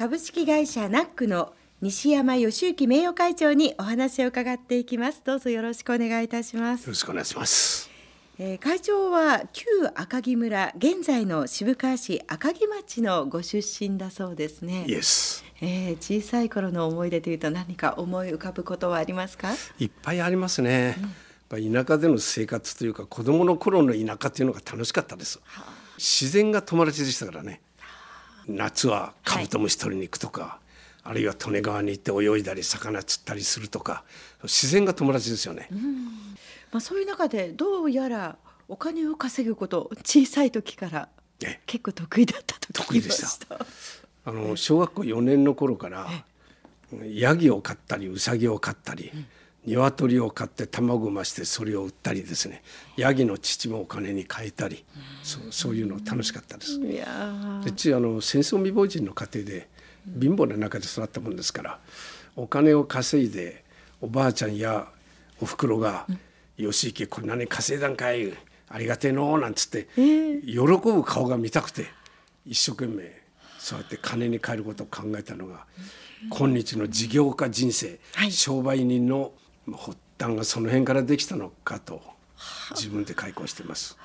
株式会社ナックの西山義行名誉会長にお話を伺っていきますどうぞよろしくお願いいたしますよろしくお願いしますえー、会長は旧赤城村現在の渋川市赤城町のご出身だそうですね。イエス。えー、小さい頃の思い出というと何か思い浮かぶことはありますか？いっぱいありますね。うん、田舎での生活というか子供の頃の田舎というのが楽しかったです。はあ、自然が友達でしたからね。夏はカブトムシ取りに行くとか、はい、あるいは利根川に行って泳いだり魚釣ったりするとか自然が友達ですよね。うん。まあ、そういう中でどうやらお金を稼ぐこと小さい時から結構得意だったと得意でした。あの小学校4年の頃からヤギを飼ったりウサギを飼ったり、鶏を飼って卵を増してそれを売ったりですね。ヤギの乳もお金に変えたり、そうそういうの楽しかったです。いやでちあの戦争未亡人の家庭で貧乏な中で育ったもんですからお金を稼いでおばあちゃんやおふくろが「吉池こんなに稼いだんかい？ありがてえの」なんつって、喜ぶ顔が見たくて一生懸命そうやって金に換えることを考えたのが、今日の事業家人生、はい、商売人の発端がその辺からできたのかと自分で開講してます。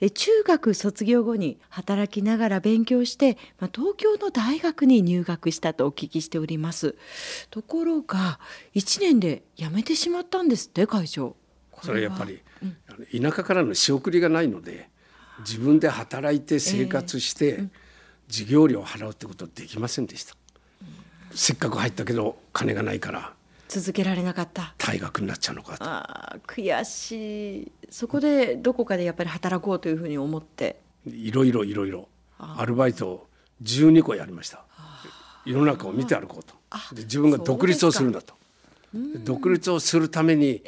で中学卒業後に働きながら勉強して、まあ、東京の大学に入学したとお聞きしております。ところが1年で辞めてしまったんですって会長。それは。やっぱり、うん、田舎からの仕送りがないので自分で働いて生活して、授業料を払うってことできませんでした、せっかく入ったけど金がないから続けられなかった。退学になっちゃうのかと。あ悔しい。そこでどこかでやっぱり働こうというふうに思って。いろいろいろいろ。アルバイトを12個やりました。世の中を見て歩こうと。で自分が独立をするんだと。独立をするために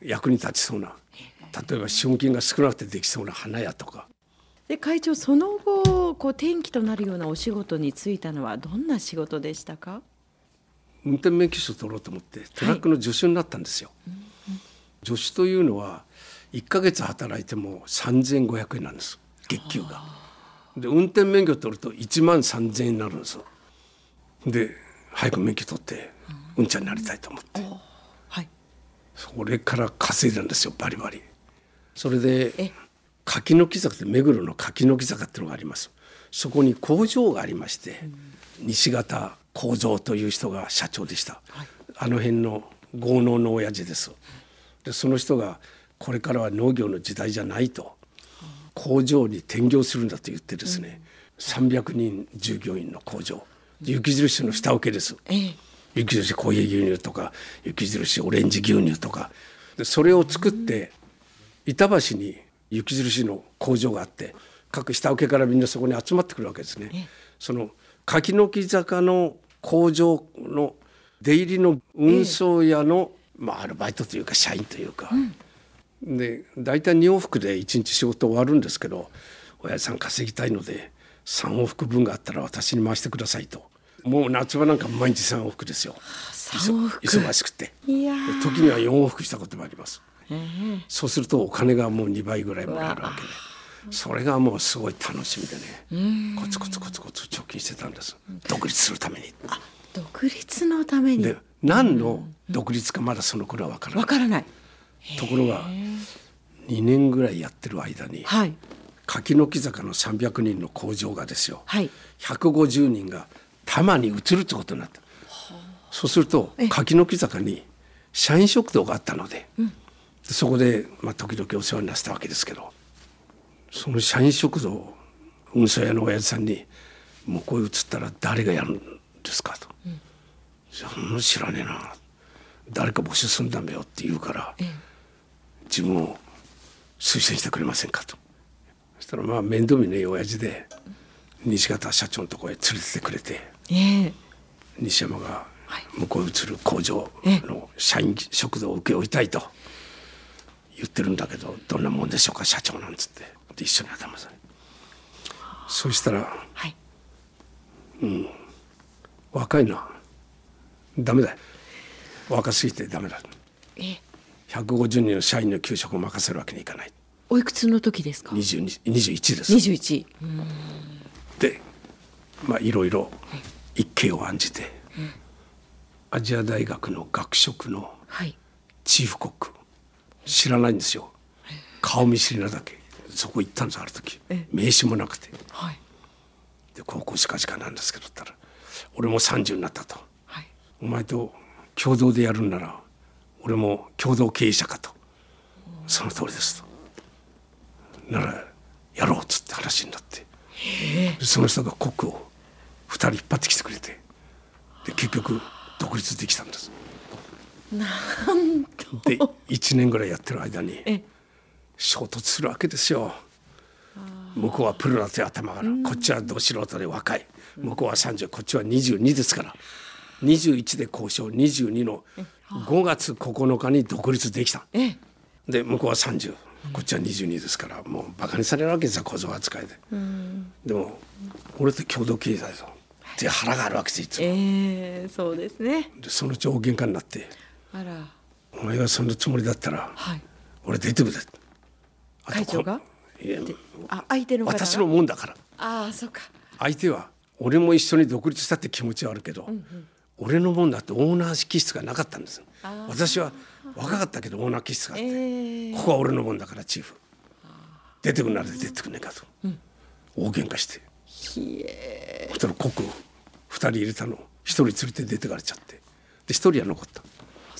役に立ちそうな。例えば資本金が少なくてできそうな花屋とか。で会長その後こう転機となるようなお仕事に就いたのはどんな仕事でしたか？運転免許証取ろうと思ってトラックの助手になったんですよ。はい、助手というのは1か月働いても3500円なんです。月給が。で運転免許取ると1万3000円になるんですで早く免許取ってうん。ちゃんになりたいと思って。それから稼いだんですよバリバリ。それで柿の木坂って目黒の柿の木坂っていうのがあります。そこに工場がありまして、うん、西方幸三という人が社長でした、はい、あの辺の豪農の親父です。でその人がこれからは農業の時代じゃないと、工場に転業するんだと言ってですね、うん、300人従業員の工場雪印の下請けです、ええ。雪印コーヒー牛乳とか雪印オレンジ牛乳とか。でそれを作って板橋に雪印の工場があって各下請けからみんなそこに集まってくるわけですね。その柿の木坂の工場の出入りの運送屋の、まあ、アルバイトというか社員というか、うん、で大体2往復で1日仕事終わるんですけど「親父さん稼ぎたいので3往復分があったら私に回してください」と。もう夏場なんか毎日3往復ですよ。忙しくて。時には4往復したこともあります、えー、そうするとお金がもう2倍ぐらいもらえるわけでそれがもうすごい楽しみでね。コツコツコツコツ貯金してたんです。独立するために。独立のために。で何の独立かまだその頃は分からない。からない。ところが2年ぐらいやってる間に、はい、柿の木坂の300人の工場がですよ、はい、150人が多摩に移るってことになった。そうすると柿の木坂に社員食堂があったので、うん、そこで、まあ、時々お世話になってたわけですけどその社員食堂運送屋の親父さんに「もうこう移ったら誰がやるんですか?」と「うん、そんな知らねえな誰か募集するんだめよ」って言うから、自分を推薦してくれませんかと。そしたらまあ面倒見ねえ親父で西方社長のところへ連れてってくれて。えー、西山が向こう移る工場の社員食堂を請け負いたいと言ってるんだけどどんなもんでしょうか社長なんつって。で一緒に頭下げ。そしたら、はい、うん。若いな。ダメだ。若すぎてダメだ。え。150人の社員の給食を任せるわけにいかない。おいくつの時ですか？22 21です。21でまあいろいろ一計を案じて、アジア大学の学食のはい。チーフコック知らないんですよ。顔見知りなだけ。そこ行ったんですある時。え名刺もなくて。はい。で高校近々なんですけどったら俺も30になったと。はい。お前と共同でやるんなら俺も共同経営者かと。その通りですと。ならやろうっつって話になって。でその人がコックを2人引っ張ってきてくれて。で結局独立できたんですなんと。で1年ぐらいやってる間にえ衝突するわけですよ。向こうはプロだという頭からこっちはど素人で若い。向こうは30こっちは22ですから。21で交渉22の5月9日に独立できた。えで向こうは30こっちは22ですからもうバカにされるわけですよ小僧扱いで。でも俺と共同経済とで腹があるわけですいつも。えー、そうですね。でそのうち大喧嘩になってお前がそのつもりだったらはい。俺出てくれ会長が？いやあ相手の私のもんだから。ああそっか。相手は俺も一緒に独立したって気持ちはあるけど、俺のもんだってオーナー気質がなかったんです。私は若かったけどオーナー気質があって、えー、ここは俺のもんだからチーフ。出てくんなら出てくんねえかと、大喧嘩して。ひえそしたらコック2人入れたの1人連れて出てかれちゃって。で1人は残った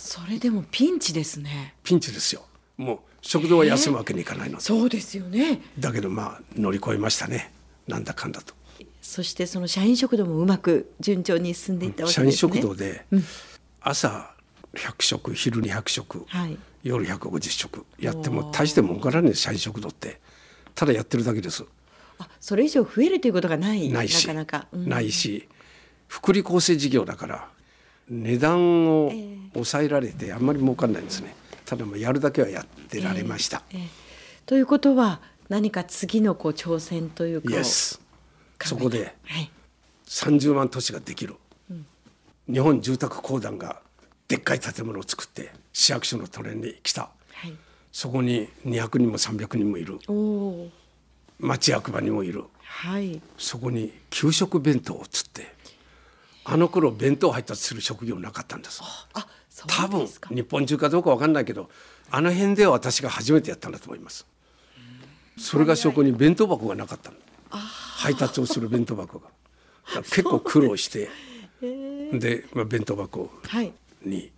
それでもピンチですね。ピンチですよ。もう食堂は休むわけにいかないので、そうですよね。だけどまあ乗り越えましたね。なんだかんだと。そしてその社員食堂もうまく順調に進んでいったわけ社員ですね。食堂で朝100食昼200食、はい。夜150食やっても大して儲からねえ社員食堂って。ただやってるだけです。あそれ以上増えるということがないないし。なかなか、うん。ないし。福利厚生事業だから値段をええ。抑えられてあんまり儲かんないんですね。ただまあやるだけはやってられました、ええ。ということは何か次のこう挑戦というかそこではい。30万都市ができる、日本住宅公団がでっかい建物を作って市役所の隣に来た。はい。そこに200人も300人もいる。町役場にもいる。はい。そこに給食弁当をつってあの頃弁当配達する職業なかったんです。あそう多分ですか。日本中かどうかわかんないけどあの辺では私が初めてやったんだと思います。それが証拠に弁当箱がなかったの。配達をする弁当箱が。結構苦労してで、まあ、弁当箱はい。に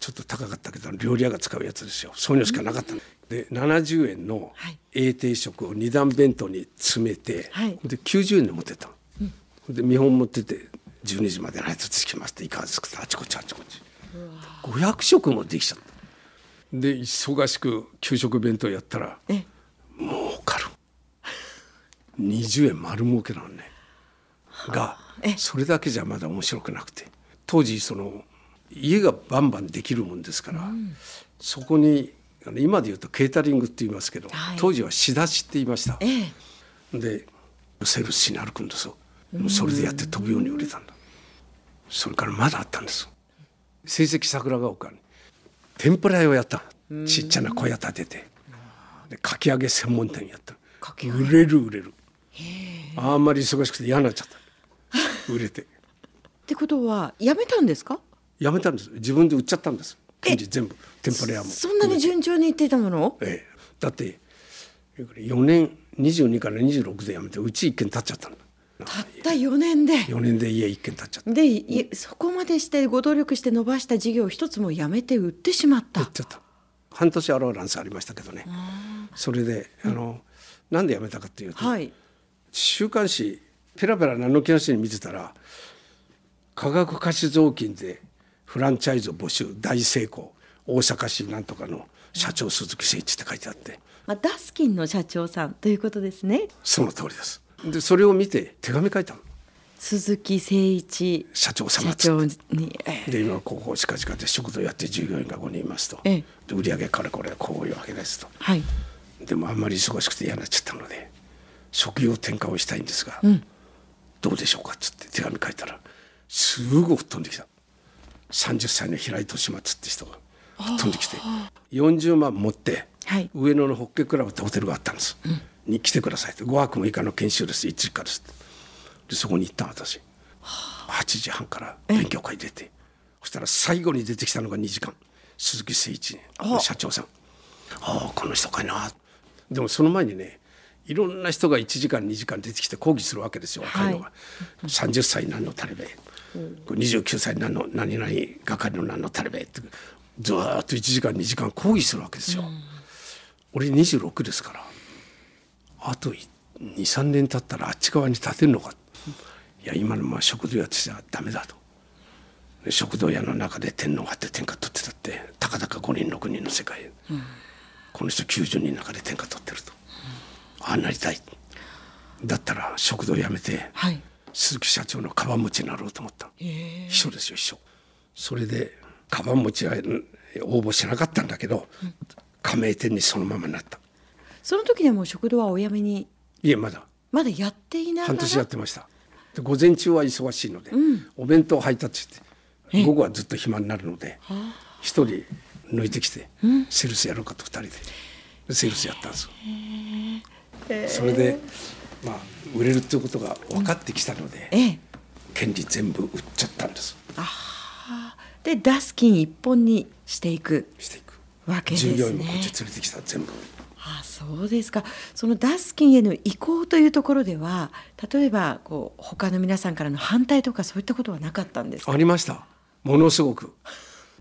ちょっと高かったけど料理屋が使うやつですよ。そういうのしかなかったの。で70円のはい。英定食を二段弁当に詰めて、はい。で90円で持ってったの、で見本持ってて12時までの配達きますっていかがですか。あちこちあちこち。500食もできちゃった。で忙しく給食弁当やったらえ儲かる。20円丸儲けなのねがえそれだけじゃまだ面白くなくて。当時その家がバンバンできるもんですから、そこに今で言うとケータリングって言いますけど、はい。当時は仕出しって言いました。ええ。でセールスしに歩くんですよ。それでやって飛ぶように売れたんだそれからまだあったんです。成績桜ヶ丘に。天ぷら屋をやったちっちゃな小屋建てて。でかき揚げ専門店やった売れる売れる。あんまり忙しくて嫌になっちゃった。売れて。ってことはやめたんですか？やめたんです。自分で売っちゃったんです。全部。天ぷら屋もそんなに順調にいってたものを？ええ、だって4年22から26で辞めてうち1軒建っちゃったんだたった4年で。4年で家1軒建っちゃった。でいそこまでしてご努力して伸ばした事業を一つもやめて売ってしまった。売っちゃった。半年アローランスありましたけどね。それであのなんで辞めたかっていうと、はい。週刊誌ペラペラ何の気なしに見てたら価格貸し雑金でフランチャイズを募集大成功。大阪市なんとかの社長鈴木誠一って書いてあって。まあ、ダスキンの社長さんということですね。その通りですでそれを見て手紙書いたの。鈴木誠一社長様社長に、ええ。で今ここ近々で食堂やって従業員が5人いますと、ええ。で売り上げからこれこういうわけですと。はい。でもあんまり忙しくて嫌になっちゃったので職業転換をしたいんですが、どうでしょうかっつって手紙書いたらすぐ吹っ飛んできた。30歳の平井利松って人が吹っ飛んできて40万持って、はい。上野のホッケークラブってホテルがあったんです、に来てくださいって。5泊6日の研修です。1時からですでそこに行った私。8時半から勉強会出て。そしたら最後に出てきたのが2時間。鈴木誠一。あ。社長さん。ああこの人かいなでもその前にねいろんな人が1時間2時間出てきて講義するわけですよ。若いのが、30歳何のタレベ29歳何の何々係の何のタレベってずーっと1時間2時間講義するわけですよ、俺26ですからあと23年経ったらあっち側に立てるのか。いや今のまま食堂屋ってちゃダメだと。で食堂屋の中で天皇があって天下取ってたってたかだか5人6人の世界、この人90人の中で天下取ってると、ああなりたい。だったら食堂辞めて、はい。鈴木社長のカバン持ちになろうと思った。秘書ですよ秘書。それでカバン持ちはうん応募しなかったんだけど、加盟店にそのままなったその時でもう食堂はお辞めに？いえまだ。まだやっていながら？半年やってました。で午前中は忙しいので、お弁当配達して午後はずっと暇になるので一人抜いてきて、セールスやろうかと二人で。でセールスやったんですそれでまあ売れるっていうことが分かってきたので、ええ。権利全部売っちゃったんです。でダスキン一本にしていく。していく。わけですね。従業員もこっち連れてきた全部あそうですか。そのダスキンへの移行というところでは例えばこう他の皆さんからの反対とかそういったことはなかったんですか？ありました。ものすごく。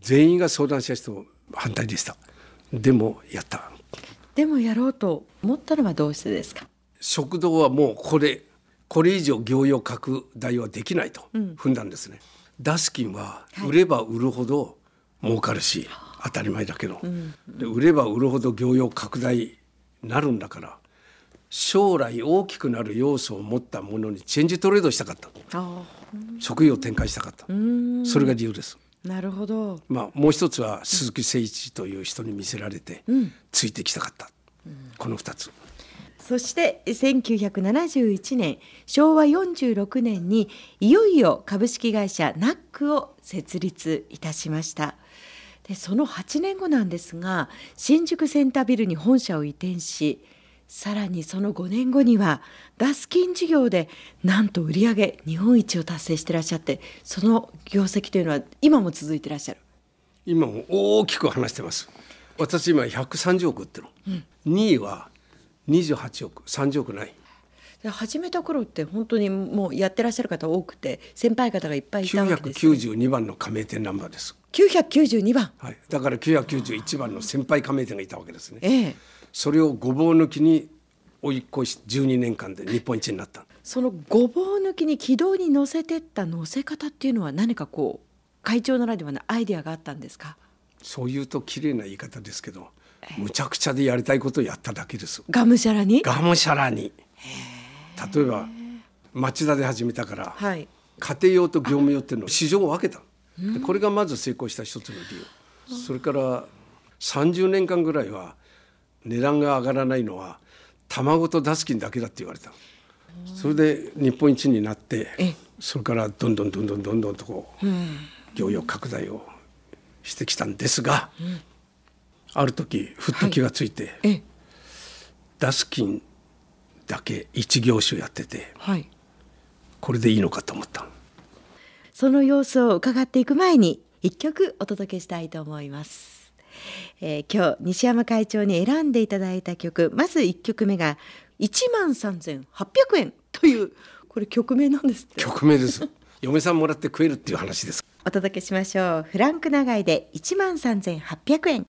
全員が相談した人反対でした。でもやった。でもやろうと思ったのはどうしてですか？食堂はもうこれこれ以上業用拡大はできないと踏んだんですね、ダスキンは売れば売るほど儲かるし、当たり前だけど、で売れば売るほど業用拡大になるんだから将来大きくなる要素を持ったものにチェンジトレードしたかった。あ職業を展開したかった。それが理由です。なるほど。まあもう一つは鈴木誠一という人に見せられてついてきたかった、この二つ。そして1971年昭和46年にいよいよ株式会社ナックを設立いたしましたでその8年後なんですが新宿センタービルに本社を移転しさらにその5年後にはダスキン事業でなんと売上日本一を達成してらっしゃってその業績というのは今も続いてらっしゃる。今も大きく話してます。私今130億売ってる、2位は28億30億ない。で始めた頃って本当にもうやってらっしゃる方多くて先輩方がいっぱいいたわけですよね、992番の加盟店ナンバーです、992番。はい、だから991番の先輩加盟店がいたわけですね。ええ。それをごぼう抜きに追い越し12年間で日本一になった。そのごぼう抜きに軌道に乗せてった乗せ方っていうのは何かこう会長ならではのアイデアがあったんですか？そういうと綺麗な言い方ですけどむちゃくちゃでやりたいことをやっただけです。がむしゃらに？がむしゃらに例えば町田で始めたから、はい。家庭用と業務用っていうのを市場を分けた。でこれがまず成功した一つの理由。それから30年間ぐらいは値段が上がらないのは卵とダスキンだけだって言われた。それで日本一になってえそれからどんどんどんどんどんどんとこう業用拡大をしてきたんですがある時ふっと気がついてええ。ダスキンだけ一業種やっててはい。これでいいのかと思ったその様子を伺っていく前に一曲お届けしたいと思います、えー今日西山会長に選んでいただいた曲まず一曲目が1万3800円というこれ曲名なんですって。曲名です。嫁さんもらって食えるっていう話です。お届けしましょう。フランク長井で1万3800円